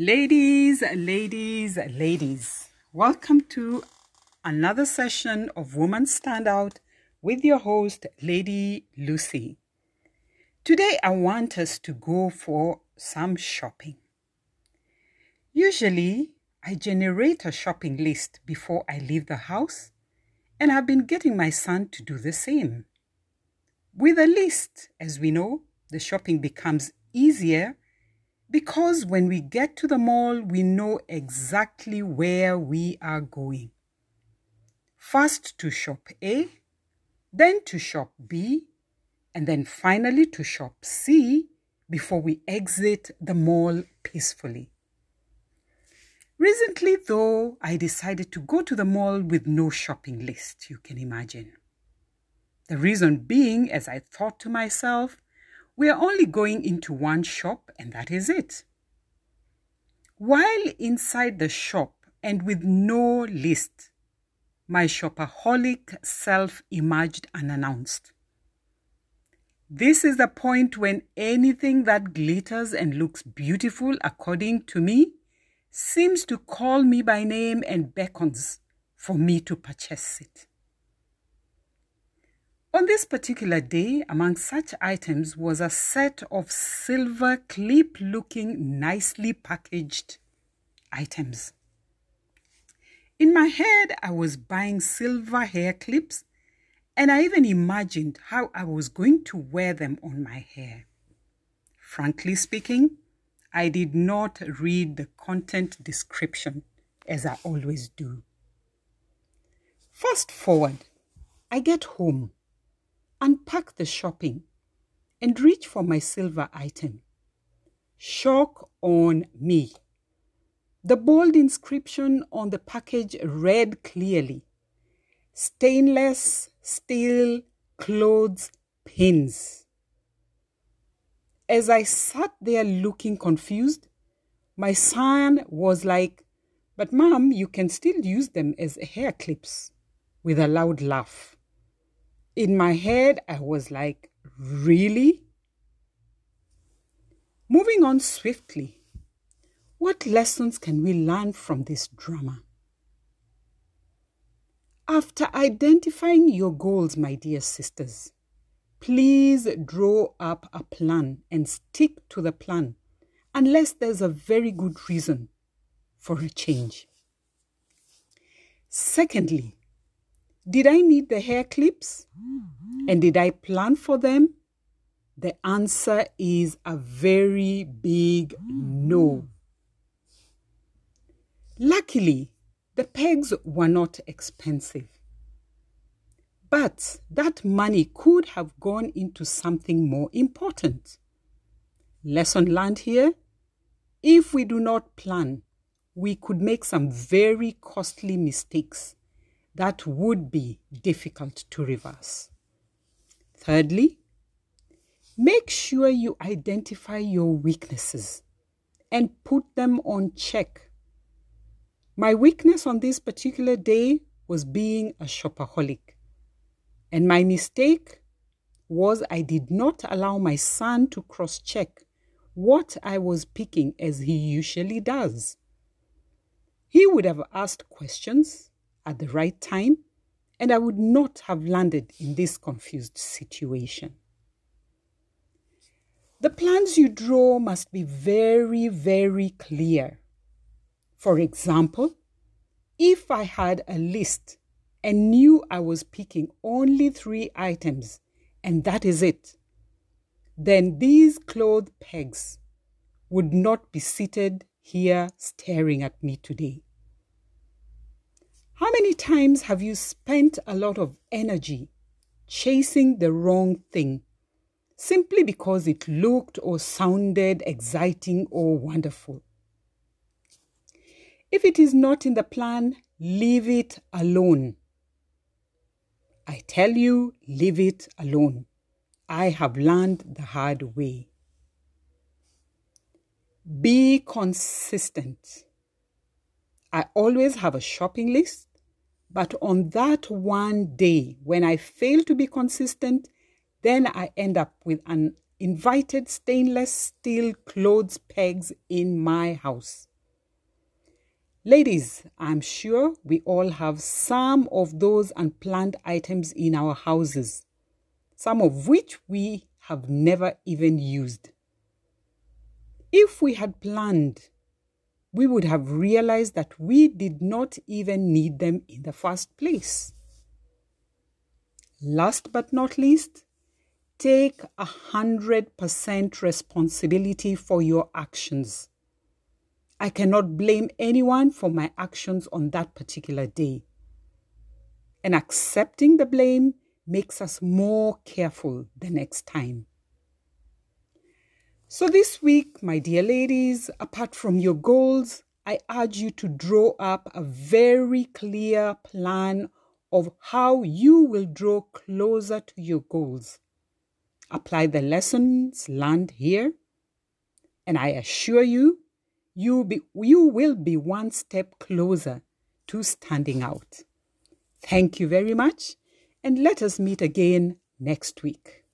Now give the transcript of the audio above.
Ladies, ladies, ladies, welcome to another session of Woman Standout with your host, Lady Lucy. Today, I want us to go for some shopping. Usually, I generate a shopping list before I leave the house, and I've been getting my son to do the same. With a list, as we know, the shopping becomes easier because when we get to the mall, we know exactly where we are going. First to shop A, then to shop B, and then finally to shop C before we exit the mall peacefully. Recently, though, I decided to go to the mall with no shopping list, you can imagine. The reason being, as I thought to myself, we are only going into one shop and that is it. While inside the shop and with no list, my shopaholic self emerged unannounced. This is the point when anything that glitters and looks beautiful, according to me, seems to call me by name and beckons for me to purchase it. On this particular day, among such items was a set of silver clip looking, nicely packaged items. In my head, I was buying silver hair clips, and I even imagined how I was going to wear them on my hair. Frankly speaking, I did not read the content description as I always do. Fast forward, I get home unpack the shopping, and reach for my silver item. Shock on me. The bold inscription on the package read clearly Stainless steel clothes pins. As I sat there looking confused, my son was like, But, mom, you can still use them as hair clips, with a loud laugh in my head, I was like, really? Moving on swiftly, what lessons can we learn from this drama? After identifying your goals, my dear sisters, please draw up a plan and stick to the plan unless there's a very good reason for a change. Secondly, did I need the hair clips? And did I plan for them? The answer is a very big no. Luckily, the pegs were not expensive. But that money could have gone into something more important. Lesson learned here if we do not plan, we could make some very costly mistakes that would be difficult to reverse. Thirdly, make sure you identify your weaknesses and put them on check. My weakness on this particular day was being a shopaholic. And my mistake was I did not allow my son to cross check what I was picking as he usually does. He would have asked questions at the right time, and I would not have landed in this confused situation. The plans you draw must be very, very clear. For example, if I had a list and knew I was picking only three items and that is it, then these cloth pegs would not be seated here staring at me today. How many times have you spent a lot of energy chasing the wrong thing simply because it looked or sounded exciting or wonderful? If it is not in the plan, leave it alone. I tell you, leave it alone. I have learned the hard way. Be consistent. I always have a shopping list but on that one day, when I fail to be consistent, then I end up with an invited stainless steel clothes pegs in my house. Ladies, I'm sure we all have some of those unplanned items in our houses, some of which we have never even used. If we had planned, we would have realized that we did not even need them in the first place. Last but not least, take a hundred percent responsibility for your actions. I cannot blame anyone for my actions on that particular day. And accepting the blame makes us more careful the next time. So, this week, my dear ladies, apart from your goals, I urge you to draw up a very clear plan of how you will draw closer to your goals. Apply the lessons learned here, and I assure you, you, be, you will be one step closer to standing out. Thank you very much, and let us meet again next week.